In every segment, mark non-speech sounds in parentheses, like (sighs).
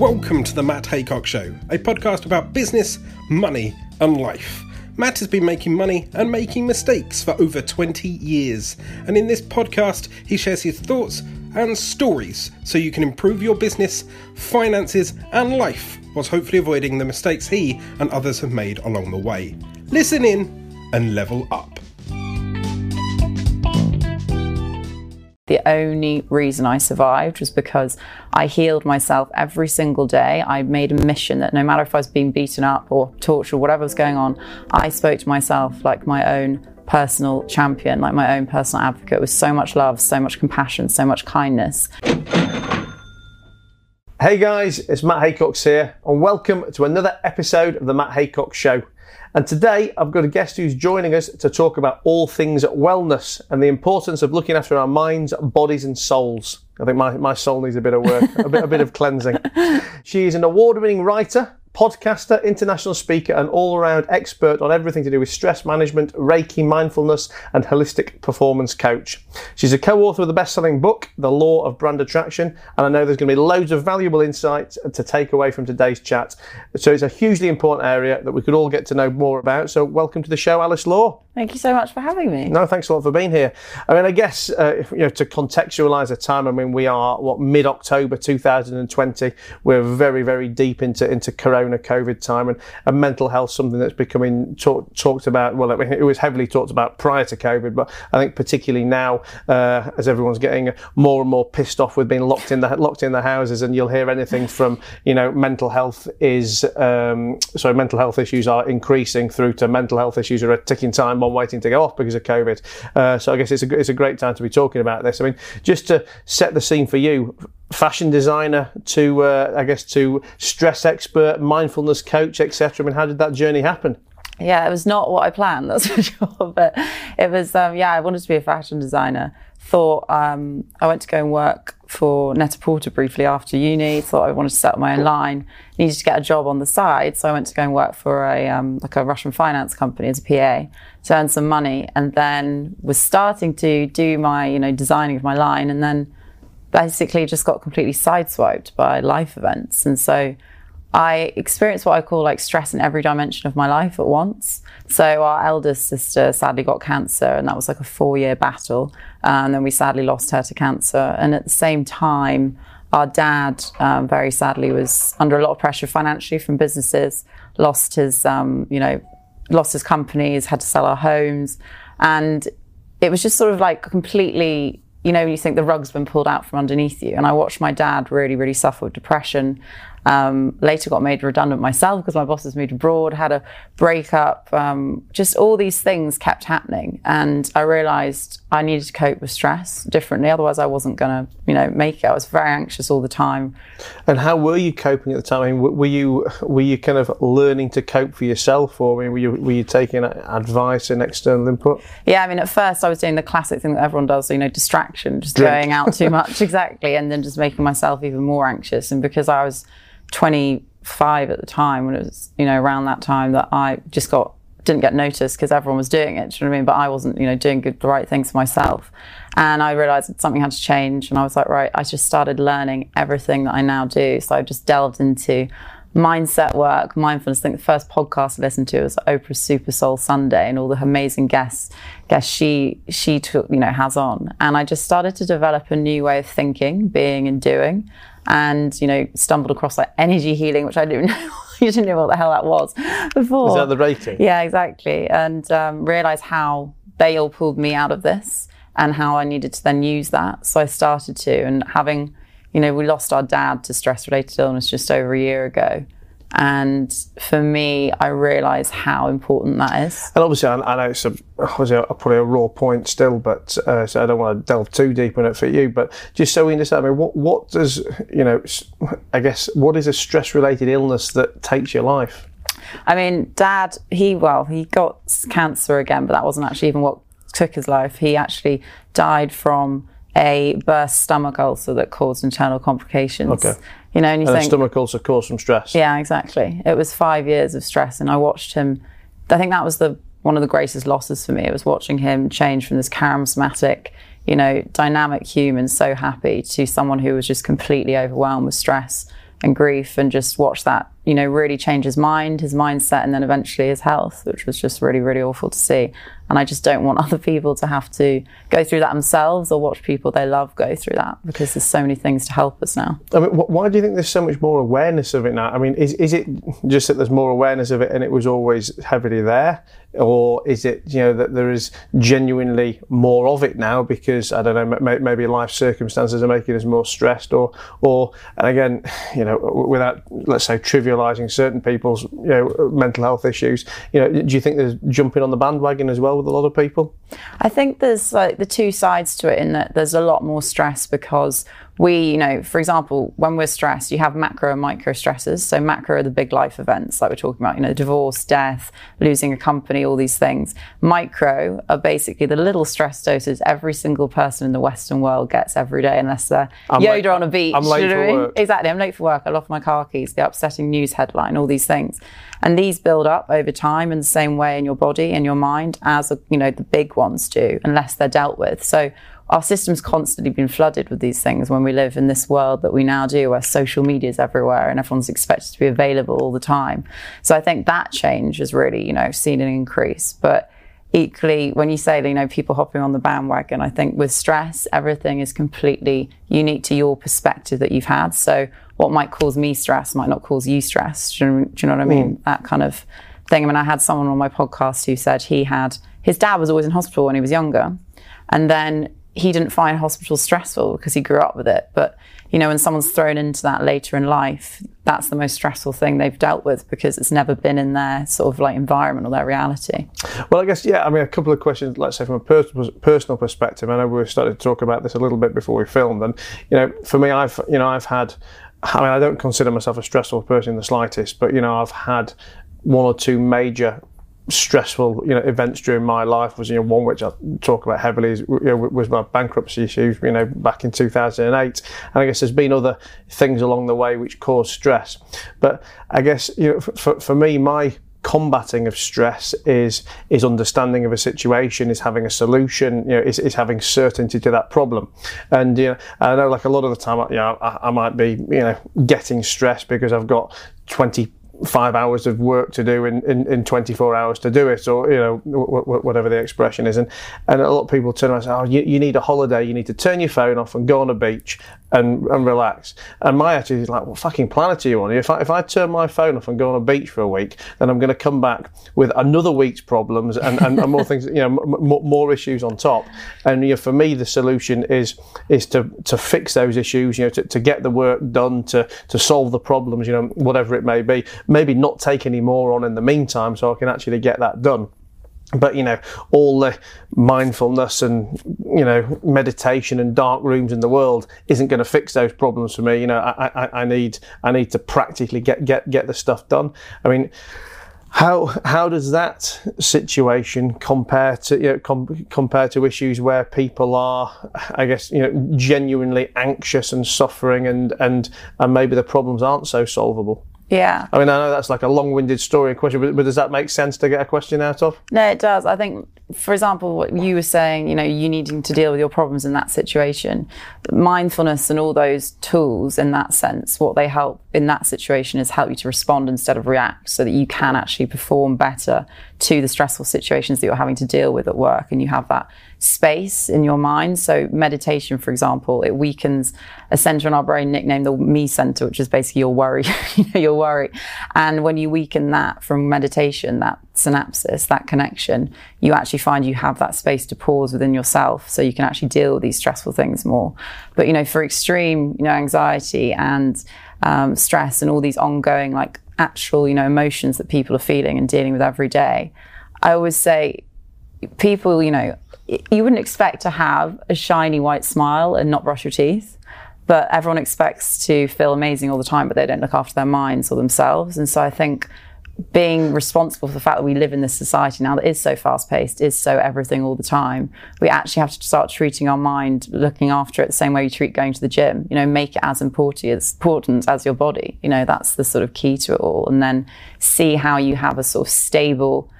Welcome to the Matt Haycox Show, a podcast about business, money, and life. Matt has been making money and making mistakes for over 20 years, and in this podcast, he shares his thoughts and stories so you can improve your business, finances, and life whilst hopefully avoiding the mistakes he and others have made along the way. Listen in and level up. The only reason I survived was because I healed myself every single day. I made a mission that no matter if I was being beaten up or tortured or whatever was going on, I spoke to myself like my own personal champion, like my own personal advocate with so much love, so much compassion, so much kindness. Hey guys, it's Matt Haycox here, and welcome to another episode of the Matt Haycox Show. And today I've got a guest who's joining us to talk about all things wellness and the importance of looking after our minds, bodies, and souls. I think my, my soul needs a bit of work, a bit, a bit of cleansing. (laughs) She is an award winning writer, podcaster, international speaker, and all around expert on everything to do with stress management, Reiki, mindfulness, and holistic performance coach. She's a co author of the best selling book, The Law of Brand Attraction, and I know there's going to be loads of valuable insights to take away from today's chat. So it's a hugely important area that we could all get to know more about. So welcome to the show, Alice Law. Thank you so much for having me. No, thanks a lot for being here. I mean, I guess uh, you know to contextualise the time. I mean, we are what mid October 2020. We're very, very deep into into Corona COVID time, and, and mental health something that's becoming talk, talked about. Well, it was heavily talked about prior to COVID, but I think particularly now, uh, as everyone's getting more and more pissed off with being locked in the locked in the houses, and you'll hear anything from you know mental health is um, sorry, mental health issues are increasing through to mental health issues are a ticking time bomb waiting to go off because of COVID. Uh, so I guess it's a, it's a great time to be talking about this. I mean, just to set the scene for you, fashion designer to, uh, I guess, to stress expert, mindfulness coach, etc. I mean, how did that journey happen? Yeah, it was not what I planned, (laughs) that's for sure. But it was, um, yeah, I wanted to be a fashion designer. Thought um, I went to go and work for Net-a-Porter briefly after uni. Thought I wanted to set up my own line. Needed to get a job on the side, so I went to go and work for a um, like a Russian finance company as a PA to earn some money, and then was starting to do my you know designing of my line, and then basically just got completely sideswiped by life events, and so I experienced what I call like stress in every dimension of my life at once. So our eldest sister sadly got cancer, and that was like a four-year battle. And then we sadly lost her to cancer. And at the same time, our dad um, very sadly was under a lot of pressure financially from businesses. Lost his, um, you know, lost his companies, had to sell our homes, and it was just sort of like completely you know, you think the rug's been pulled out from underneath you. And I watched my dad really, really suffer with depression. Um, later got made redundant myself because my bosses moved abroad, had a breakup. Um, just all these things kept happening. And I realized I needed to cope with stress differently. Otherwise, I wasn't going to, you know, make it. I was very anxious all the time. And how were you coping at the time? I mean, were you were you kind of learning to cope for yourself, or I mean, were you were you taking advice and external input? Yeah, I mean, at first I was doing the classic thing that everyone does, you know, distraction, just Drink. going out too (laughs) much, exactly, and then just making myself even more anxious. And because I was 25 at the time when it was, you know, around that time that I just got didn't get noticed because everyone was doing it. Do you know what I mean? But I wasn't, you know, doing good, the right things for myself. And I realized that something had to change. And I was like, right, I just started learning everything that I now do. So I just delved into mindset work, mindfulness. I think the first podcast I listened to was Oprah's Super Soul Sunday and all the amazing guests guests she she took, you know, has on. And I just started to develop a new way of thinking, being and doing and you know stumbled across like energy healing, which I didn't (laughs) know. you didn't know what the hell that was before. Is that the rating? Yeah, exactly. And um, realized how they all pulled me out of this and how I needed to then use that. So I started to, and having, you know, we lost our dad to stress related illness just over a year ago. And for me, I realise how important that is. And obviously, I, I know it's a, obviously a, probably a raw point still, but uh, so I don't want to delve too deep in it for you. But just so we understand, I mean, what, what does, you know, I guess, what is a stress related illness that takes your life? I mean, dad, he, well, he got cancer again, but that wasn't actually even what took his life. He actually died from a burst stomach ulcer that caused internal complications. Okay. You know, and you and think stomach ulcer caused from stress. Yeah, exactly. It was five years of stress, and I watched him. I think that was the one of the greatest losses for me. It was watching him change from this charismatic, you know, dynamic human, so happy, to someone who was just completely overwhelmed with stress and grief and just watch that, you know, really change his mind, his mindset, and then eventually his health, which was just really, really awful to see. And I just don't want (laughs) other people to have to go through that themselves or watch people they love go through that because there's so many things to help us now. I mean, why do you think there's so much more awareness of it now? I mean, is, is it just that there's more awareness of it and it was always heavily there? Or is it, you know, that there is genuinely more of it now because, I don't know, m- maybe life circumstances are making us more stressed or, or, and again, (sighs) you know, without, let's say, trivializing certain people's, you know, mental health issues, you know, do you think there's jumping on the bandwagon as well with a lot of people? I think there's like the two sides to it in that there's a lot more stress because we, you know, for example, when we're stressed, you have macro and micro stresses. So macro are the big life events like we're talking about, you know, divorce, death, losing a company, all these things. Micro are basically the little stress doses every single person in the Western world gets every day unless they're I'm Yoda late- on a beach. I'm late you know for I mean? work. Exactly. I'm late for work. I lost my car keys, the upsetting news headline, all these things. And these build up over time in the same way in your body and your mind as, you know, the big ones do, unless they're dealt with. So our system's constantly been flooded with these things when we live in this world that we now do where social media is everywhere and everyone's expected to be available all the time. So I think that change has really, you know, seen an increase. But equally, when you say, you know, people hopping on the bandwagon, I think with stress, everything is completely unique to your perspective that you've had. So what might cause me stress might not cause you stress. Do you, do you know what I mean? Mm. That kind of thing. I mean, I had someone on my podcast who said he had, his dad was always in hospital when he was younger. And then he didn't find hospital stressful because he grew up with it. But, you know, when someone's thrown into that later in life, that's the most stressful thing they've dealt with because it's never been in their sort of like environment or their reality. Well, I guess, yeah, I mean, a couple of questions, let's say from a personal, personal perspective. I know we started to talk about this a little bit before we filmed. And, you know, for me, I've, you know, I've had, I mean, I don't consider myself a stressful person in the slightest, but, you know, I've had one or two major stressful you know events during my life was you know one which I talk about heavily is, you know, was my bankruptcy issues you know back in 2008 and I guess there's been other things along the way which cause stress. But I guess you know for, for me my combating of stress is is understanding of a situation is having a solution you know is, is having certainty to that problem. And you know I know like a lot of the time you know I, I might be you know getting stressed because I've got 20 five hours of work to do in, in, in 24 hours to do it, or you know w- w- whatever the expression is. And and a lot of people turn around and say, "Oh, you, you need a holiday. You need to turn your phone off and go on a beach and, and relax." And my attitude is like, "What fucking planet are you on? If I if I turn my phone off and go on a beach for a week, then I'm going to come back with another week's problems and, and, and more things, (laughs) you know, m- more issues on top." And you know, for me, the solution is is to to fix those issues. You know, to, to get the work done, to to solve the problems. You know, whatever it may be maybe not take any more on in the meantime so I can actually get that done. But you know, all the mindfulness and you know meditation and dark rooms in the world isn't going to fix those problems for me. You know, I, I, I need I need to practically get get get the stuff done. I mean, how how does that situation compare to you know, com- compare to issues where people are, I guess, you know, genuinely anxious and suffering, and and and maybe the problems aren't so solvable? Yeah. I mean, I know that's like a long-winded story and question, but, but does that make sense to get a question out of? No, it does. I think, for example, what you were saying, you know, you needing to deal with your problems in that situation, mindfulness and all those tools in that sense, what they help in that situation is help you to respond instead of react so that you can actually perform better to the stressful situations that you're having to deal with at work and you have that space in your mind. So meditation, for example, it weakens a center in our brain nicknamed the me center, which is basically your worry, (laughs) your worry. And when you weaken that from meditation, that synapses, that connection, you actually find you have that space to pause within yourself so you can actually deal with these stressful things more. But, you know, for extreme, you know, anxiety and um, stress and all these ongoing, like actual, you know, emotions that people are feeling and dealing with every day, I always say, people, you know, you wouldn't expect to have a shiny white smile and not brush your teeth. But everyone expects to feel amazing all the time, but they don't look after their minds or themselves. And so I think being responsible for the fact that we live in this society now that is so fast paced, is so everything all the time, we actually have to start treating our mind, looking after it the same way you treat going to the gym. You know, make it as important as important as your body. You know, that's the sort of key to it all. And then see how you have a sort of stable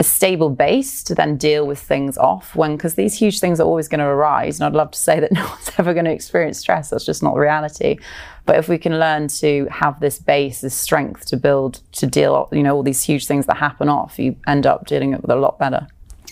a stable base to then deal with things off when because these huge things are always going to arise. And i'd love to say that (laughs) no one's ever going to experience stress. That's just not reality. But if we can learn to have this base this strength to build to deal you know all these huge things that happen off you end up dealing with it a lot better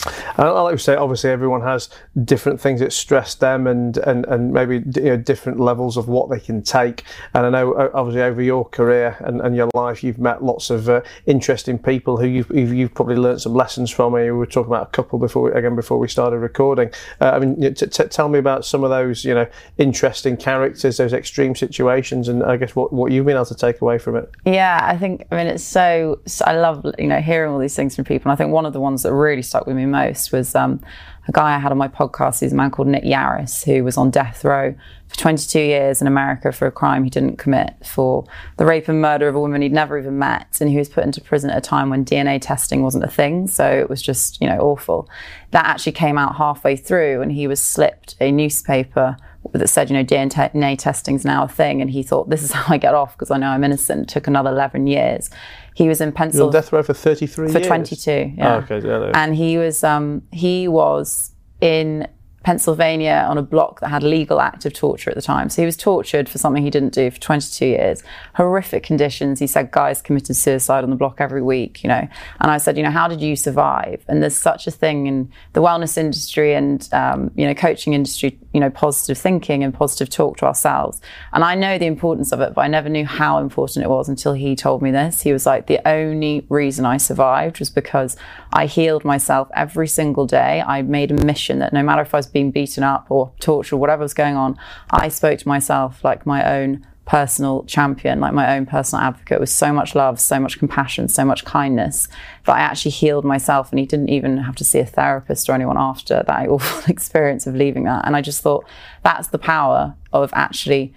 I like to say, obviously, everyone has different things that stress them, and and and maybe you know different levels of what they can take. And I know, obviously, over your career and, and your life, you've met lots of uh, interesting people who you've, you've probably learned some lessons from. And we were talking about a couple before again before we started recording. Uh, I mean, t- t- tell me about some of those you know interesting characters, those extreme situations, and I guess what what you've been able to take away from it. Yeah, I think I mean it's so, so I love you know hearing all these things from people. And I think one of the ones that really stuck with me most was um, a guy I had on my podcast. He's a man called Nick Yarris, who was on death row for 22 years in America for a crime he didn't commit, for the rape and murder of a woman he'd never even met. And he was put into prison at a time when DNA testing wasn't a thing. So it was just, you know, awful. That actually came out halfway through, and he was slipped a newspaper that said, you know, DNA testing is now a thing. And he thought, this is (laughs) how I get off because I know I'm innocent. It took another 11 years. He was in Pennsylvania. death row for 33 for years? 22, yeah. Oh, okay, yeah, And he was, um, he was in Pennsylvania on a block that had legal active torture at the time. So he was tortured for something he didn't do for 22 years. Horrific conditions. He said guys committed suicide on the block every week, you know. And I said, you know, how did you survive? And there's such a thing in the wellness industry and, um, you know, coaching industry, you know, positive thinking and positive talk to ourselves. And I know the importance of it, but I never knew how important it was until he told me this. He was like, the only reason I survived was because I healed myself every single day. I made a mission that no matter if I was being beaten up or tortured or whatever was going on, I spoke to myself like my own personal champion, like my own personal advocate with so much love, so much compassion, so much kindness that I actually healed myself. And he didn't even have to see a therapist or anyone after that (laughs) awful experience of leaving that. And I just thought that's the power of actually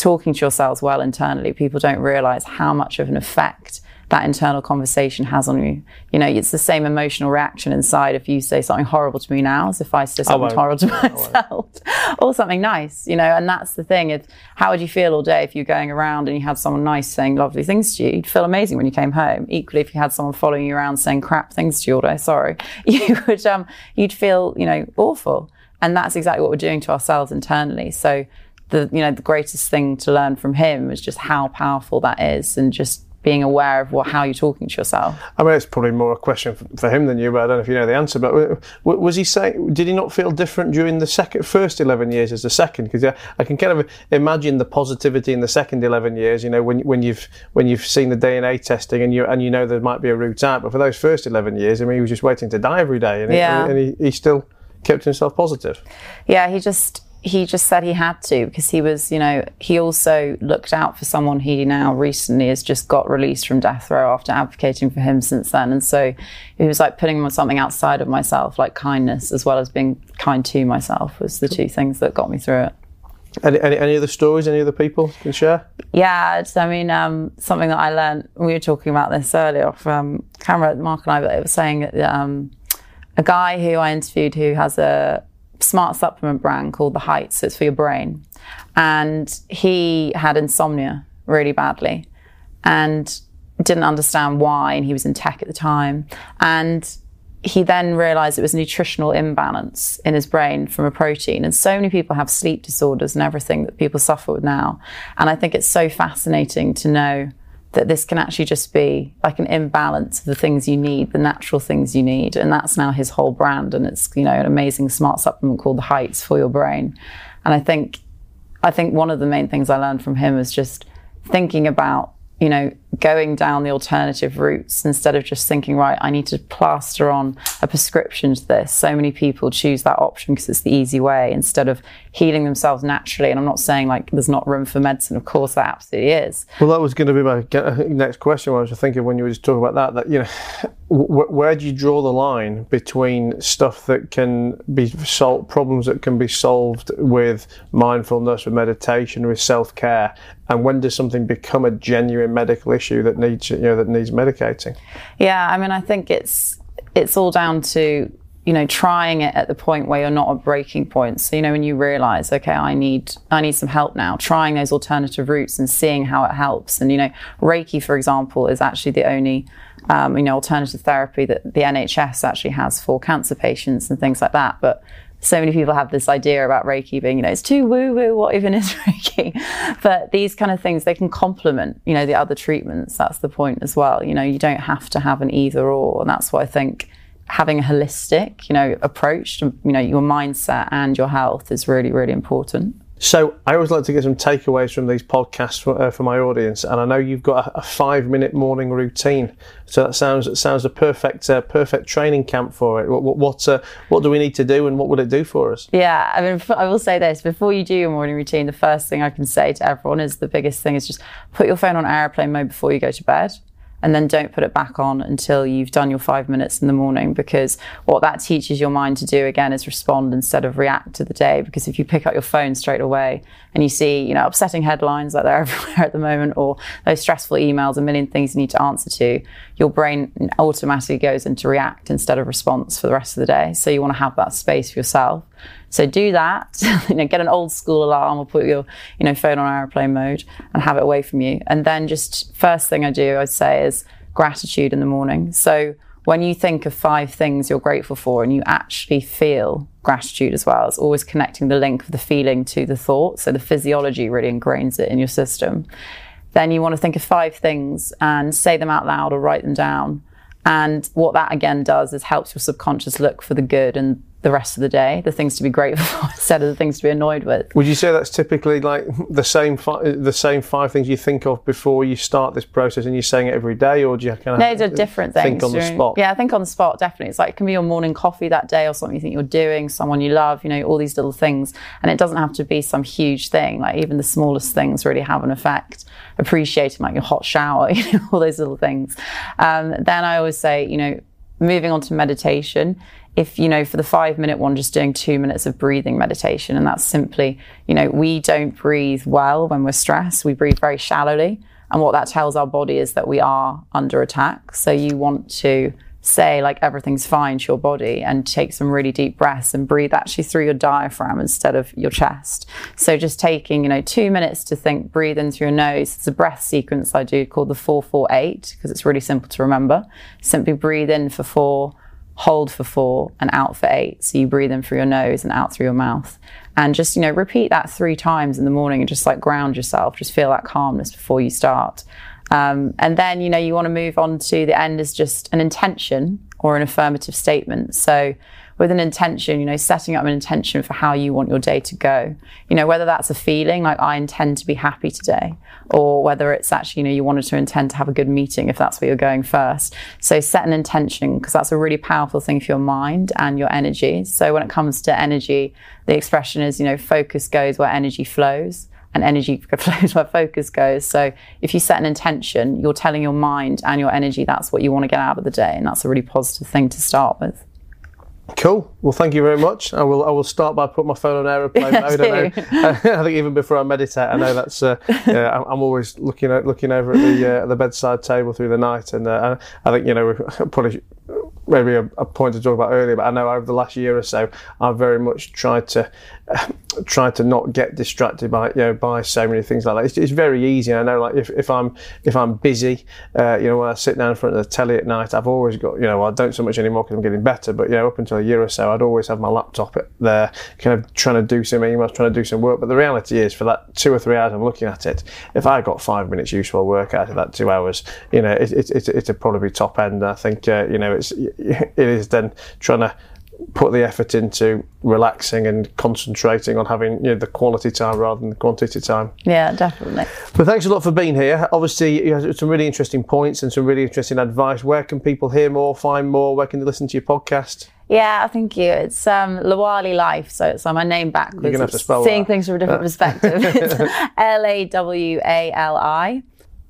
talking to yourselves well internally. People don't realize how much of an effect that internal conversation has on you. You know, it's the same emotional reaction inside if you say something horrible to me now as if I say something horrible to myself (laughs) or something nice, you know, and that's the thing. If, how would you feel all day if you're going around and you had someone nice saying lovely things to you? You'd feel amazing when you came home. Equally, if you had someone following you around saying crap things to you all day, sorry, (laughs) you would, um, you'd feel, you know, awful. And that's exactly what we're doing to ourselves internally. So the, you know, the greatest thing to learn from him is just how powerful that is and just being aware of what how you're talking to yourself. I mean, it's probably more a question for him than you, but I don't know if you know the answer. But was he saying? Did he not feel different during the second, first eleven years as the second? Because yeah, I can kind of imagine the positivity in the second eleven years. You know, when when you've when you've seen the DNA testing and you and you know there might be a route out. But for those first eleven years, I mean, he was just waiting to die every day, and, yeah. he, and he, he still kept himself positive. Yeah, he just he just said he had to because he was, you know, he also looked out for someone he now recently has just got released from death row after advocating for him since then. And so he was like putting on something outside of myself, like kindness, as well as being kind to myself, was the two things that got me through it. Any, any, any other stories, any other people can share? Yeah, I mean, um, something that I learned, we were talking about this earlier off um, camera, Mark and I, but it was saying that um, a guy who I interviewed who has a smart supplement brand called The Heights. It's for your brain. And he had insomnia really badly and didn't understand why. And he was in tech at the time. And he then realized it was a nutritional imbalance in his brain from a protein. And so many people have sleep disorders and everything that people suffer with now. And I think it's so fascinating to know that this can actually just be like an imbalance of the things you need, the natural things you need. And that's now his whole brand. And it's, you know, an amazing smart supplement called the Heights for your brain. And I think I think one of the main things I learned from him is just thinking about you know, going down the alternative routes instead of just thinking, right, I need to plaster on a prescription to this. So many people choose that option because it's the easy way instead of healing themselves naturally. And I'm not saying like there's not room for medicine. Of course, there absolutely is. Well, that was going to be my uh, next question. I was thinking when you were just talking about that, that, you know, where do you draw the line between stuff that can be solved, problems that can be solved with mindfulness, with meditation, with self care, and when does something become a genuine medical issue that needs you know that needs medicating? Yeah, I mean, I think it's it's all down to you know trying it at the point where you're not at breaking point. So you know when you realize, okay, I need I need some help now. Trying those alternative routes and seeing how it helps. And you know, Reiki, for example, is actually the only um, you know, alternative therapy that the NHS actually has for cancer patients and things like that. But so many people have this idea about Reiki being, you know, it's too woo woo. What even is (laughs) Reiki? But these kind of things, they can complement, you know, the other treatments. That's the point as well. You know, you don't have to have an either or. And that's why I think having a holistic, you know, approach to, you know, your mindset and your health is really, really important. So I always like to get some takeaways from these podcasts for, uh, for my audience, and I know you've got a, a five-minute morning routine. So that sounds that sounds a perfect uh, perfect training camp for it. What what what, uh, what do we need to do, and what would it do for us? Yeah, I mean, I will say this: before you do your morning routine, the first thing I can say to everyone is the biggest thing is just put your phone on airplane mode before you go to bed and then don't put it back on until you've done your five minutes in the morning because what that teaches your mind to do again is respond instead of react to the day. Because if you pick up your phone straight away and you see you know upsetting headlines like they're (laughs) everywhere at the moment or those stressful emails a million things you need to answer to your brain automatically goes into react instead of response for the rest of the day. So you want to have that space for yourself so do that. (laughs) you know, get an old school alarm or put your, you know, phone on airplane mode and have it away from you. And then just first thing I do, I'd say, is gratitude in the morning. So when you think of five things you're grateful for and you actually feel gratitude as well, it's always connecting the link of the feeling to the thought. So the physiology really ingrains it in your system. Then you want to think of five things and say them out loud or write them down. And what that again does is helps your subconscious look for the good and the rest of the day, the things to be grateful (laughs) for instead of the things to be annoyed with. Would you say that's typically like the same fi- the same five things you think of before you start this process, and you're saying it every day, or do you kind of no, they're different things. Think on the spot. Yeah, I think on the spot definitely. It's like it can be your morning coffee that day, or something you think you're doing, someone you love, you know, all these little things, and it doesn't have to be some huge thing. Like even the smallest things really have an effect. Appreciating like your hot shower, (laughs) you know, all those little things. Um, then I always say, you know, moving on to meditation if you know for the five minute one just doing two minutes of breathing meditation. And that's simply you know we don't breathe well when we're stressed. We breathe very shallowly. And what that tells our body is that we are under attack. So you want to say like everything's fine to your body and take some really deep breaths and breathe actually through your diaphragm instead of your chest. So just taking you know two minutes to think breathe in through your nose. It's a breath sequence i do called the 448 because it's really simple to remember. Simply breathe in for four hold for four and out for eight. So you breathe in through your nose and out through your mouth. And just, you know, repeat that three times in the morning and just like ground yourself. Just feel that calmness before you start. Um, and then, you know, you want to move on to the end is just an intention or an affirmative statement. So with an intention, you know, setting up an intention for how you want your day to go. You know, whether that's a feeling like I intend to be happy today, or whether it's actually, you know, you wanted to intend to have a good meeting if that's where you're going first. So set an intention because that's a really powerful thing for your mind and your energy. So when it comes to energy, the expression is, you know, focus goes where energy flows and energy (laughs) flows where focus goes. So if you set an intention, you're telling your mind and your energy that's what you want to get out of the day. And that's a really positive thing to start with. Cool. Well, thank you very much. I will. I will start by putting my phone on aeroplane (laughs) mode. I, know, (laughs) I think even before I meditate, I know that's. Uh, yeah, I'm always looking at looking over at the uh, the bedside table through the night, and uh, I think you know (laughs) probably maybe a, a, point to talk about earlier, but I know over the last year or so, I've very much tried to (sighs) try to not get distracted by you know by so many things like that. It's, it's very easy. I know, like if, if I'm if I'm busy, uh, you know, when I sit down in front of the telly at night, I've always got you know I don't so much anymore because I'm getting better, but you know, up until a year or so, I'd always have my laptop there, kind of trying to do some emails, trying to do some work. But the reality is, for that two or three hours I'm looking at it, if I got five minutes useful work out of that two hours, you know, it, it, it, it'd probably be top end. I think uh, you know it's (laughs) it is then trying to put the effort into relaxing and concentrating on having you know, the quality time rather than the quantity time. Yeah, definitely. But thanks a lot for being here. Obviously, you have some really interesting points and some really interesting advice. Where can people hear more, find more? Where can they listen to your podcast? Yeah, thank you. It's um, Lawali Life, so it's on my name backwards. You're gonna have to spell seeing that. things from a different (laughs) perspective. (laughs) L A W A L I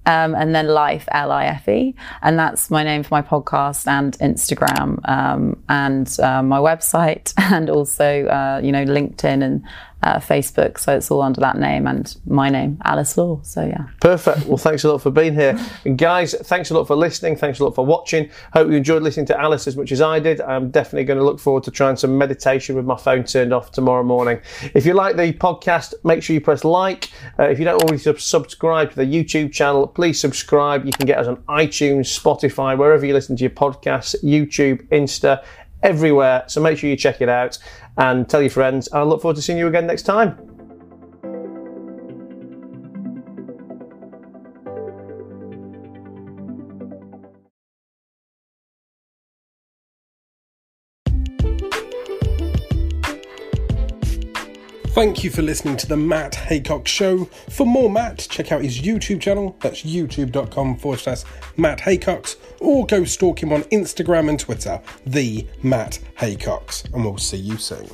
um, and then Life, L I F E. And that's my name for my podcast and Instagram um, and uh, my website, (laughs) and also, uh, you know, LinkedIn and uh, Facebook. So it's all under that name and my name, Alice Law. So yeah. Perfect. Well, thanks a lot for being here. And guys, thanks a lot for listening. Thanks a lot for watching. Hope you enjoyed listening to Alice as much as I did. I'm definitely going to look forward to trying some meditation with my phone turned off tomorrow morning. If you like the podcast, make sure you press like. Uh, if you don't already sub- subscribe to the YouTube channel, please subscribe. You can get us on iTunes, Spotify, wherever you listen to your podcasts, YouTube, Insta, everywhere. So make sure you check it out and tell your friends. I look forward to seeing you again next time. Thank you for listening to the Matt Haycox Show. For more Matt, check out his YouTube channel. That's youtube.com forward slash Matt Haycox, or go stalk him on Instagram and Twitter, the Matt Haycox. And we'll see you soon.